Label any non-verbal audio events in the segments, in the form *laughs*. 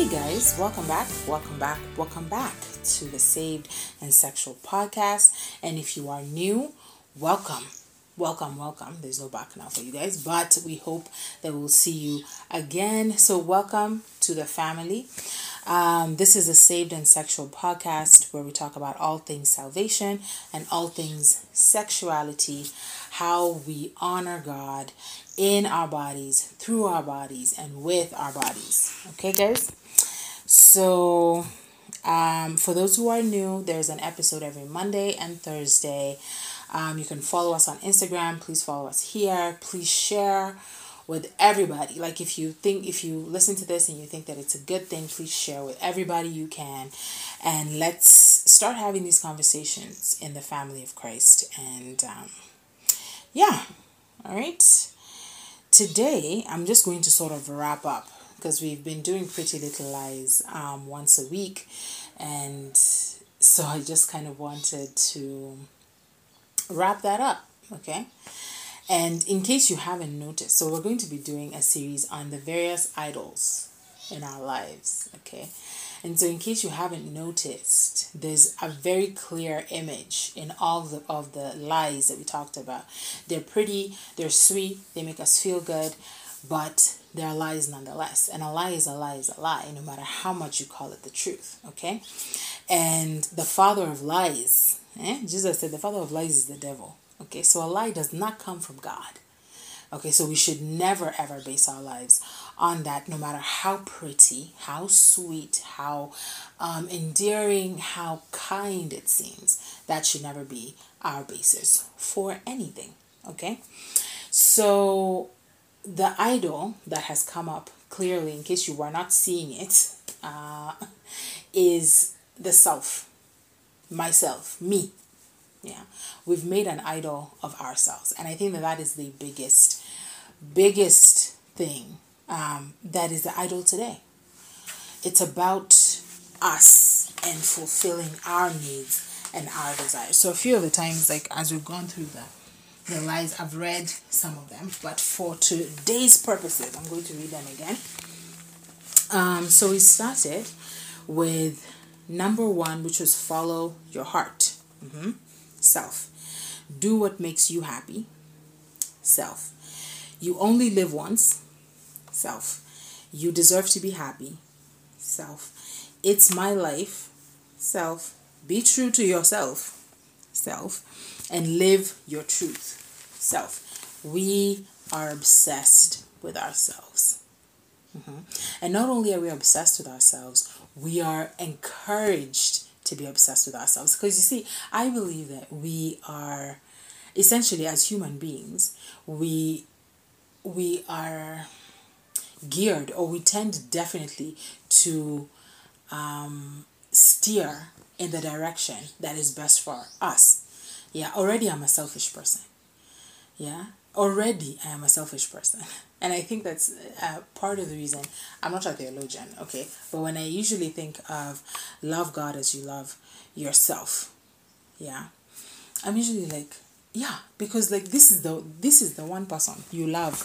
Hey guys, welcome back, welcome back, welcome back to the Saved and Sexual podcast. And if you are new, welcome, welcome, welcome. There's no back now for you guys, but we hope that we'll see you again. So, welcome to the family. Um, this is a Saved and Sexual podcast where we talk about all things salvation and all things sexuality, how we honor God in our bodies, through our bodies, and with our bodies. Okay, guys? So, um, for those who are new, there's an episode every Monday and Thursday. Um, you can follow us on Instagram. Please follow us here. Please share with everybody. Like if you think if you listen to this and you think that it's a good thing, please share with everybody you can. And let's start having these conversations in the family of Christ. And um, yeah, all right. Today, I'm just going to sort of wrap up because we've been doing Pretty Little Lies um, once a week. And so I just kind of wanted to wrap that up. Okay. And in case you haven't noticed, so we're going to be doing a series on the various idols in our lives, okay? And so in case you haven't noticed, there's a very clear image in all the of the lies that we talked about. They're pretty, they're sweet, they make us feel good, but they're lies nonetheless. And a lie is a lie is a lie, no matter how much you call it the truth, okay? And the father of lies, eh? Jesus said the father of lies is the devil. Okay, so a lie does not come from God. Okay, so we should never ever base our lives on that, no matter how pretty, how sweet, how um, endearing, how kind it seems. That should never be our basis for anything. Okay, so the idol that has come up clearly, in case you were not seeing it, uh, is the self, myself, me. Yeah, we've made an idol of ourselves, and I think that that is the biggest, biggest thing um, that is the idol today. It's about us and fulfilling our needs and our desires. So a few of the times, like as we've gone through the the lies, I've read some of them, but for today's purposes, I'm going to read them again. Um, so we started with number one, which was follow your heart. Mm-hmm self. Do what makes you happy, self. You only live once, self. You deserve to be happy, self. It's my life, self. Be true to yourself, self. And live your truth, self. We are obsessed with ourselves. Mm-hmm. And not only are we obsessed with ourselves, we are encouraged to be obsessed with ourselves. Because you see, I believe that we are essentially as human beings, we we are geared or we tend definitely to um, steer in the direction that is best for us. Yeah, already I'm a selfish person. Yeah, already I am a selfish person. *laughs* And I think that's uh, part of the reason I'm not a theologian, okay? But when I usually think of love God as you love yourself, yeah, I'm usually like, yeah, because like this is the this is the one person you love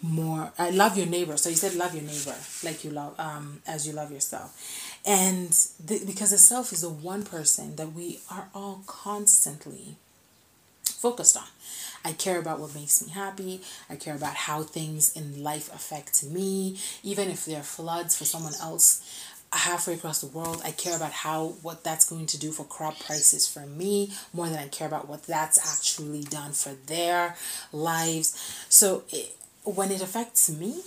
more. I uh, love your neighbor. So you said love your neighbor like you love um as you love yourself, and the, because the self is the one person that we are all constantly focused on. I care about what makes me happy. I care about how things in life affect me, even if they're floods for someone else halfway across the world. I care about how what that's going to do for crop prices for me more than I care about what that's actually done for their lives. So it, when it affects me,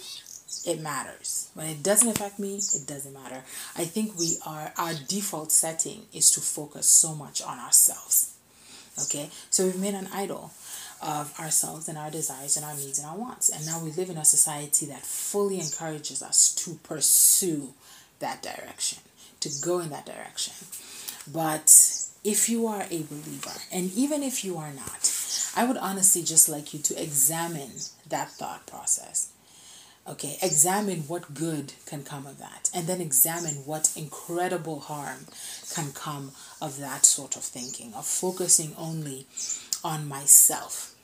it matters. When it doesn't affect me, it doesn't matter. I think we are our default setting is to focus so much on ourselves. Okay? So we've made an idol of ourselves and our desires and our needs and our wants. And now we live in a society that fully encourages us to pursue that direction, to go in that direction. But if you are a believer, and even if you are not, I would honestly just like you to examine that thought process. Okay, examine what good can come of that, and then examine what incredible harm can come of that sort of thinking, of focusing only on myself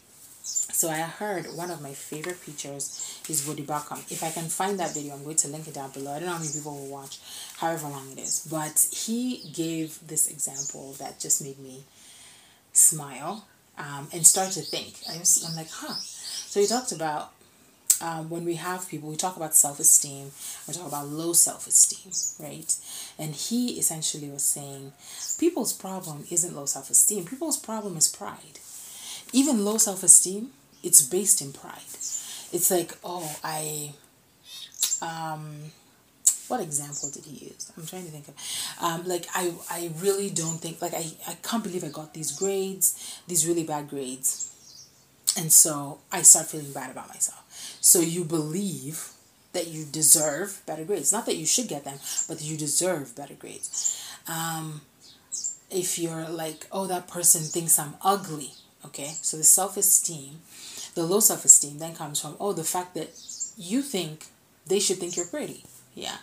So I heard one of my favorite preachers is Voddie Baucham. If I can find that video, I'm going to link it down below. I don't know how many people will watch, however long it is. But he gave this example that just made me smile um, and start to think. I'm like, huh. So he talked about um, when we have people, we talk about self esteem, we talk about low self esteem, right? And he essentially was saying people's problem isn't low self esteem, people's problem is pride. Even low self esteem, it's based in pride. It's like, oh, I, um, what example did he use? I'm trying to think of, um, like I, I really don't think, like I, I can't believe I got these grades, these really bad grades, and so I start feeling bad about myself. So you believe that you deserve better grades. Not that you should get them, but you deserve better grades. Um, if you're like, oh, that person thinks I'm ugly, okay? So the self esteem, the low self esteem then comes from, oh, the fact that you think they should think you're pretty. Yeah.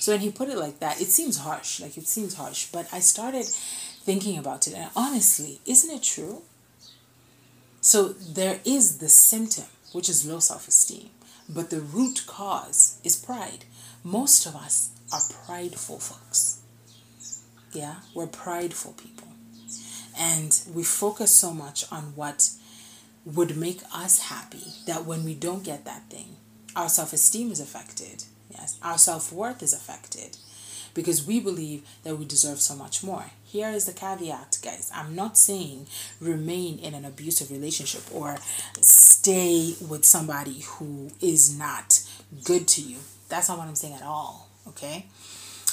So when he put it like that, it seems harsh. Like it seems harsh. But I started thinking about it, and honestly, isn't it true? So there is the symptom which is low self esteem. But the root cause is pride. Most of us are prideful folks. Yeah, we're prideful people. And we focus so much on what would make us happy that when we don't get that thing, our self esteem is affected. Yes, our self worth is affected because we believe that we deserve so much more. Here is the caveat, guys. I'm not saying remain in an abusive relationship or stay with somebody who is not good to you. That's not what I'm saying at all, okay?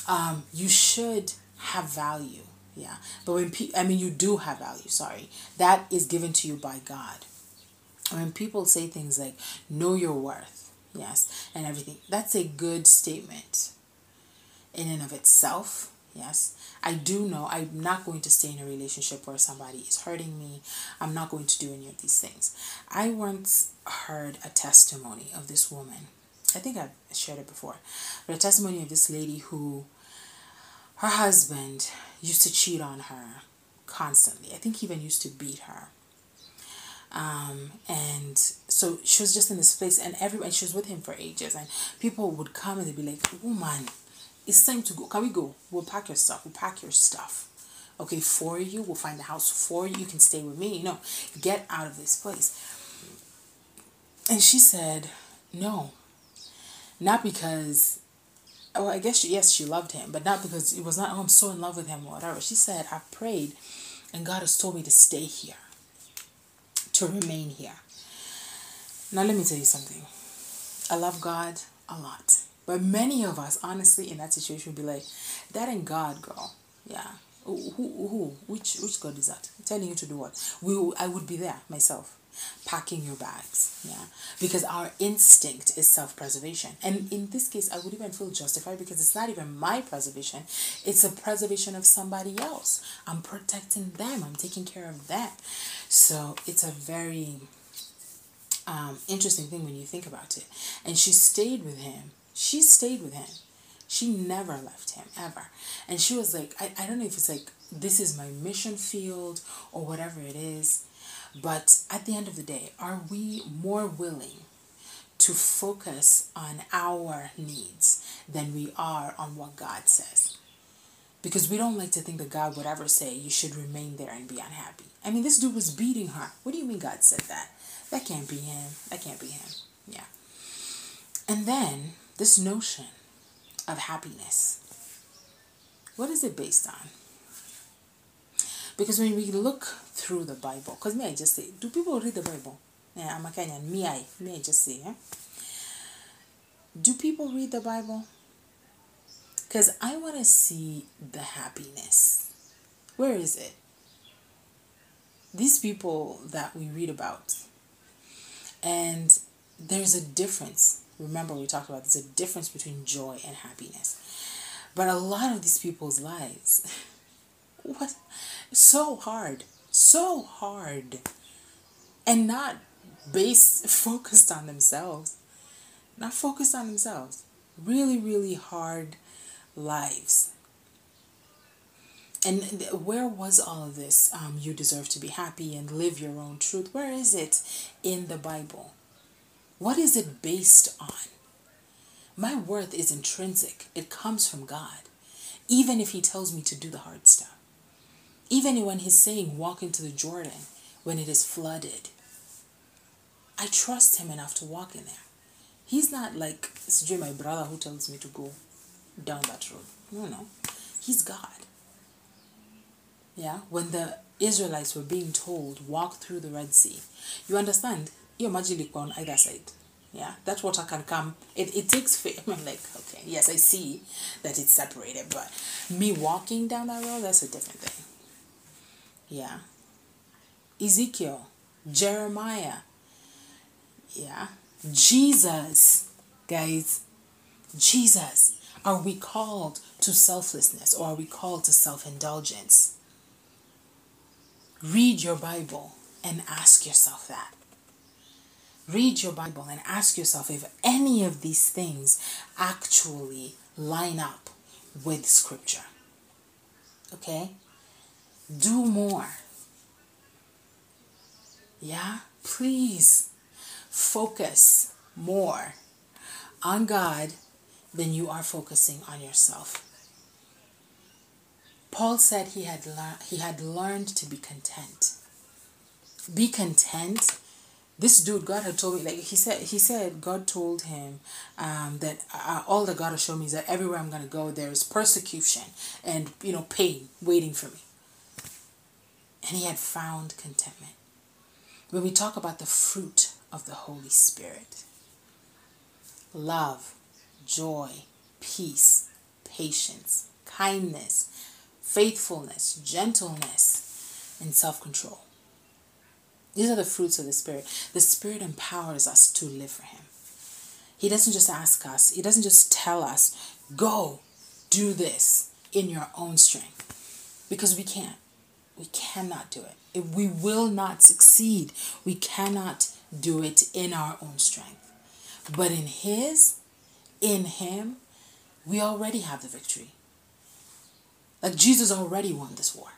Um, you should have value, yeah. But when pe- I mean, you do have value, sorry. That is given to you by God. When people say things like, know your worth, yes, and everything, that's a good statement in and of itself. Yes, I do know I'm not going to stay in a relationship where somebody is hurting me. I'm not going to do any of these things. I once heard a testimony of this woman. I think I've shared it before, but a testimony of this lady who her husband used to cheat on her constantly. I think he even used to beat her. Um, and so she was just in this place, and everyone she was with him for ages, and people would come and they'd be like, "Woman, it's time to go. Can we go? We'll pack your stuff. We'll pack your stuff. Okay, for you. We'll find the house for you. You can stay with me. You know, get out of this place. And she said, no. Not because, oh, I guess, she, yes, she loved him, but not because it was not, oh, I'm so in love with him or whatever. She said, I prayed and God has told me to stay here, to remain here. Now, let me tell you something. I love God a lot. But many of us, honestly, in that situation, would be like, that ain't God, girl. Yeah. Who, who, who? Which, which God is that? telling you to do what? We, I would be there myself, packing your bags. Yeah. Because our instinct is self preservation. And in this case, I would even feel justified because it's not even my preservation, it's a preservation of somebody else. I'm protecting them, I'm taking care of them. So it's a very um, interesting thing when you think about it. And she stayed with him she stayed with him. She never left him ever. And she was like, I, I don't know if it's like, this is my mission field or whatever it is. But at the end of the day, are we more willing to focus on our needs than we are on what God says? Because we don't like to think that God would ever say you should remain there and be unhappy. I mean, this dude was beating her. What do you mean God said that? That can't be him. That can't be him. Yeah. And then this notion of happiness, what is it based on? Because when we look through the Bible, because me, I just say, do people read the Bible? Yeah, I'm a Kenyan. Me, I, me, I just say, eh? do people read the Bible? Because I want to see the happiness. Where is it? These people that we read about, and there's a difference Remember, we talked about there's a difference between joy and happiness. But a lot of these people's lives, *laughs* what? So hard. So hard. And not based, *laughs* focused on themselves. Not focused on themselves. Really, really hard lives. and where was all of this? Um, you deserve to be happy and live your own truth. Where is it in the Bible? What is it based on? My worth is intrinsic, it comes from God. Even if He tells me to do the hard stuff. Even when He's saying, walk into the Jordan when it is flooded. I trust Him enough to walk in there. He's not like Sijui, my brother who tells me to go down that road. No, no. He's God. Yeah, when the Israelites were being told, walk through the Red Sea, you understand? You're magically on either side. Yeah, that water can come. It, it takes faith. *laughs* I'm like, okay, yes, I see that it's separated, but me walking down that road, that's a different thing. Yeah. Ezekiel, Jeremiah, yeah, Jesus, guys, Jesus. Are we called to selflessness or are we called to self indulgence? Read your Bible and ask yourself that. Read your Bible and ask yourself if any of these things actually line up with Scripture. Okay? Do more. Yeah? Please focus more on God than you are focusing on yourself. Paul said he had learned he had learned to be content. Be content. This dude, God had told me, like he said, he said God told him um, that uh, all that God has shown me is that everywhere I'm gonna go, there is persecution and you know pain waiting for me. And he had found contentment. When we talk about the fruit of the Holy Spirit, love, joy, peace, patience, kindness, faithfulness, gentleness, and self control. These are the fruits of the Spirit. The Spirit empowers us to live for Him. He doesn't just ask us, He doesn't just tell us, go do this in your own strength. Because we can't. We cannot do it. If We will not succeed. We cannot do it in our own strength. But in His, in Him, we already have the victory. Like Jesus already won this war.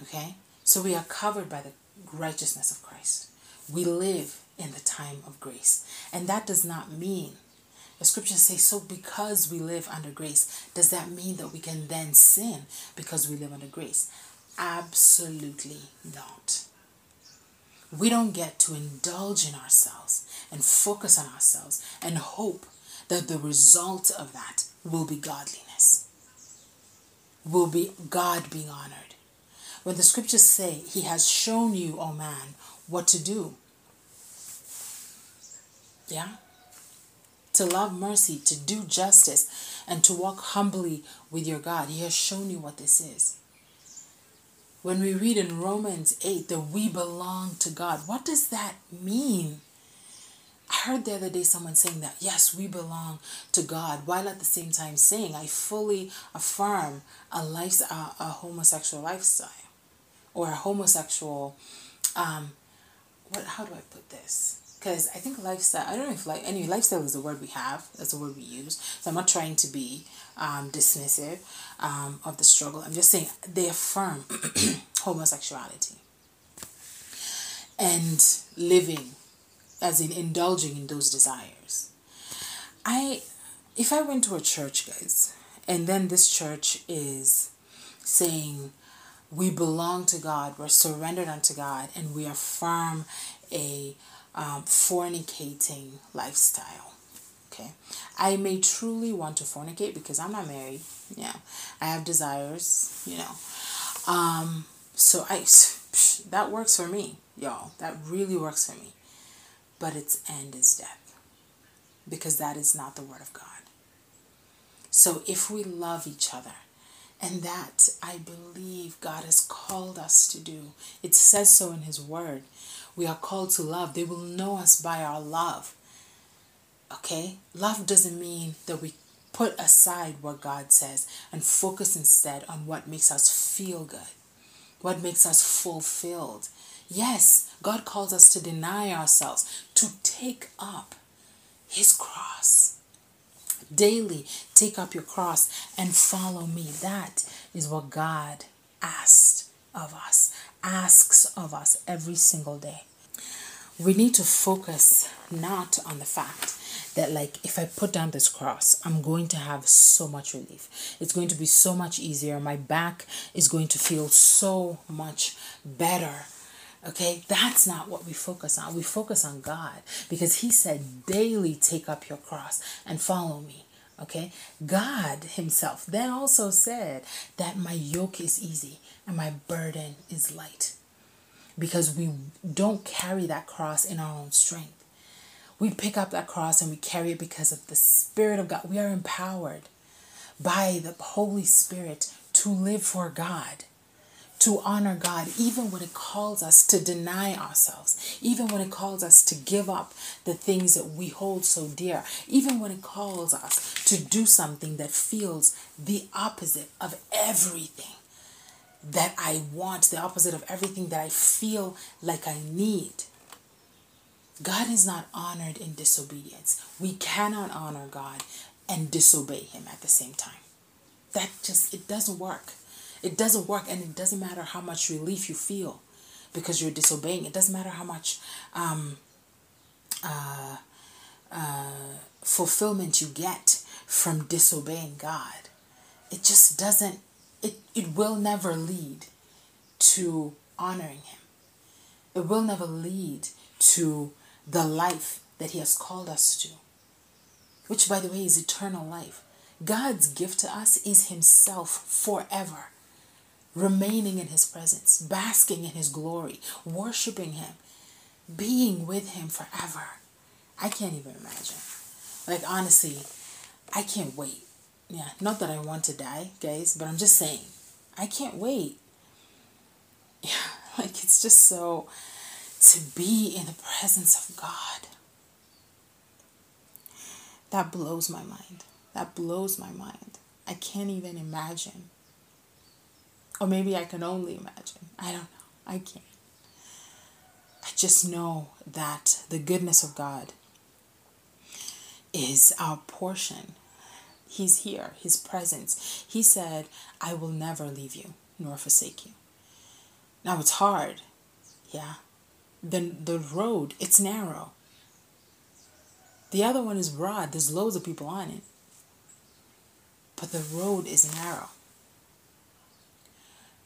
Okay? So we are covered by the righteousness of Christ. We live in the time of grace. And that does not mean, the scriptures say, so because we live under grace, does that mean that we can then sin because we live under grace? Absolutely not. We don't get to indulge in ourselves and focus on ourselves and hope that the result of that will be godliness will be God being honored. When the scriptures say, He has shown you, O oh man, what to do. Yeah? To love mercy, to do justice, and to walk humbly with your God. He has shown you what this is. When we read in Romans 8 that we belong to God, what does that mean? I heard the other day someone saying that, yes, we belong to God, while at the same time saying, I fully affirm a, life, a, a homosexual lifestyle or homosexual, um, what, how do I put this? Because I think lifestyle, I don't know if like, anyway, lifestyle is the word we have, that's the word we use. So I'm not trying to be um, dismissive um, of the struggle. I'm just saying they affirm *clears throat* homosexuality and living as in indulging in those desires. I if I went to a church, guys, and then this church is saying we belong to God, we're surrendered unto God, and we affirm a um, fornicating lifestyle. Okay, I may truly want to fornicate because I'm not married. Yeah, I have desires. You know, um, so I that works for me, y'all. That really works for me but its end is death. Because that is not the Word of God. So if we love each other, and that I believe God has called us to do, it says so in His Word. We are called to love. They will know us by our love. Okay? Love doesn't mean that we put aside what God says and focus instead on what makes us feel good, what makes us fulfilled, Yes, God calls us to deny ourselves, to take up His cross, Daily take up your cross and follow me. That is what God asked of us, asks of us every single day. We need to focus not on the fact that like if I put down this cross, I'm going to have so much relief. It's going to be so much easier. My back is going to feel so much better. Okay, that's not what we focus on. We focus on God because He said, daily take up your cross and follow me. Okay, God Himself then also said that my yoke is easy and my burden is light because we don't carry that cross in our own strength. We pick up that cross and we carry it because of the Spirit of God. We are empowered by the Holy Spirit to live for God, to honor God, even when it calls us to deny ourselves, even when it calls us to give up the things that we hold so dear, even when it calls us to do something that feels the opposite of everything that I want, the opposite of everything that I feel like I need. God is not honored in disobedience. We cannot honor God and disobey Him at the same time. That just, it doesn't work. It doesn't work, and it doesn't matter how much relief you feel because you're disobeying. It doesn't matter how much um, uh, uh, fulfillment you get from disobeying God. It just doesn't, it, it will never lead to honoring Him. It will never lead to the life that He has called us to, which, by the way, is eternal life. God's gift to us is Himself forever, remaining in His presence, basking in His glory, worshiping Him, being with Him forever. I can't even imagine. Like, honestly, I can't wait. Yeah, not that I want to die, guys, but I'm just saying, I can't wait. *laughs* Yeah, like, it's just so to be in the presence of God. That blows my mind. That blows my mind. I can't even imagine. Or maybe I can only imagine. I don't know. I can't. I just know that the goodness of God is our portion. He's here, His presence. He said, I will never leave you nor forsake you. Now it's hard, yeah, the, the road, it's narrow. The other one is broad, there's loads of people on it. But the road is narrow.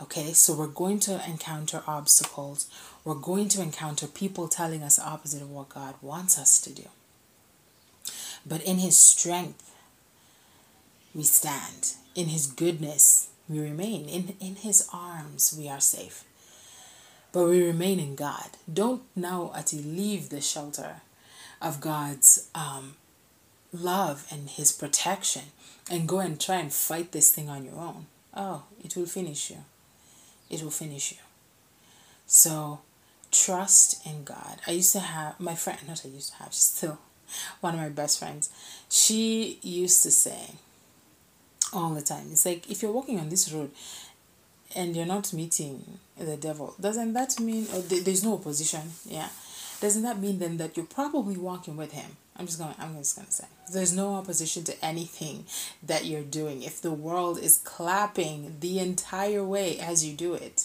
Okay, so we're going to encounter obstacles. We're going to encounter people telling us the opposite of what God wants us to do. But in His strength, we stand. In His goodness, we remain. In, in His arms, we are safe but we remain in God. Don't now at leave the shelter of God's um, love and His protection and go and try and fight this thing on your own. Oh, it will finish you. It will finish you. So trust in God. I used to have my friend, not I used to have, *laughs* still one of my best friends. She used to say all the time, it's like if you're walking on this road and you're not meeting the devil, doesn't that mean oh, there's no opposition? Yeah. Doesn't that mean then that you're probably walking with him? I'm just going I'm just gonna say there's no opposition to anything that you're doing. If the world is clapping the entire way as you do it,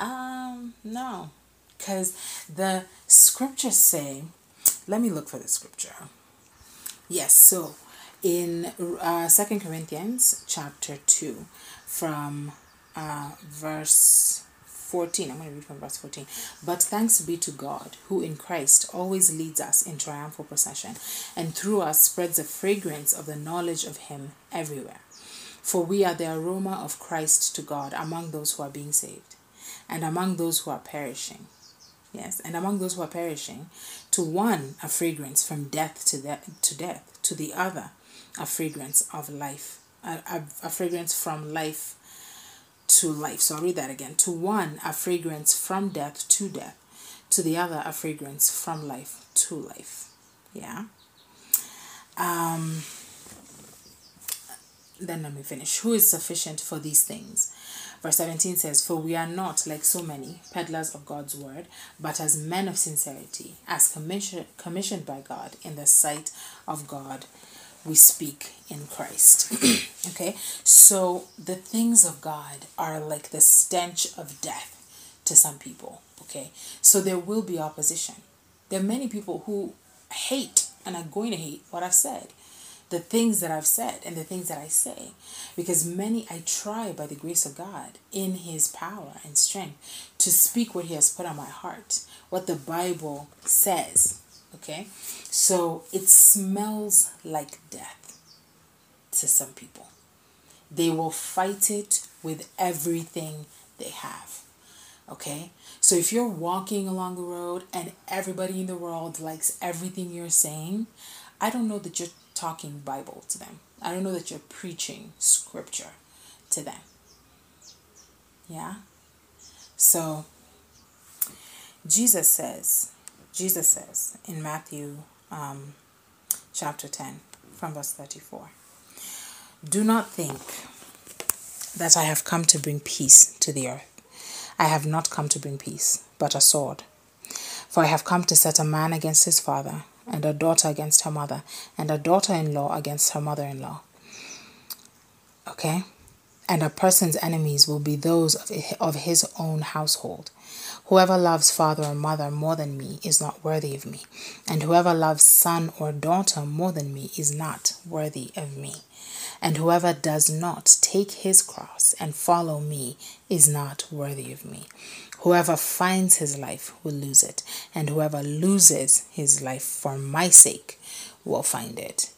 um, no. Because the scriptures say, let me look for the scripture. Yes, so in uh, Second Corinthians chapter 2 from uh, verse 14. I'm going to read from verse 14. But thanks be to God, who in Christ always leads us in triumphal procession, and through us spreads the fragrance of the knowledge of Him everywhere. For we are the aroma of Christ to God among those who are being saved, and among those who are perishing. Yes, and among those who are perishing, to one a fragrance from death to, de- to death, to the other a fragrance of life, a, a, a fragrance from life to life. So I'll read that again. To one, a fragrance from death to death. To the other, a fragrance from life to life. Yeah. Um, then let me finish. Who is sufficient for these things? Verse 17 says, For we are not like so many peddlers of God's word, but as men of sincerity, as commission, commissioned by God in the sight of God we speak in Christ. *clears throat* okay? So the things of God are like the stench of death to some people. Okay? So there will be opposition. There are many people who hate and are going to hate what I've said the things that I've said and the things that I say. Because many, I try by the grace of God in His power and strength to speak what He has put on my heart, what the Bible says. Okay? So it smells like death to some people. They will fight it with everything they have. Okay? So if you're walking along the road and everybody in the world likes everything you're saying, I don't know that you're talking Bible to them. I don't know that you're preaching scripture to them. Yeah? So Jesus says, Jesus says in Matthew um, chapter 10 from verse 34 Do not think that I have come to bring peace to the earth. I have not come to bring peace, but a sword. For I have come to set a man against his father, and a daughter against her mother, and a daughter in law against her mother in law. Okay? And a person's enemies will be those of his own household. Whoever loves father or mother more than me is not worthy of me, and whoever loves son or daughter more than me is not worthy of me. And whoever does not take his cross and follow me is not worthy of me. Whoever finds his life will lose it, and whoever loses his life for my sake will find it.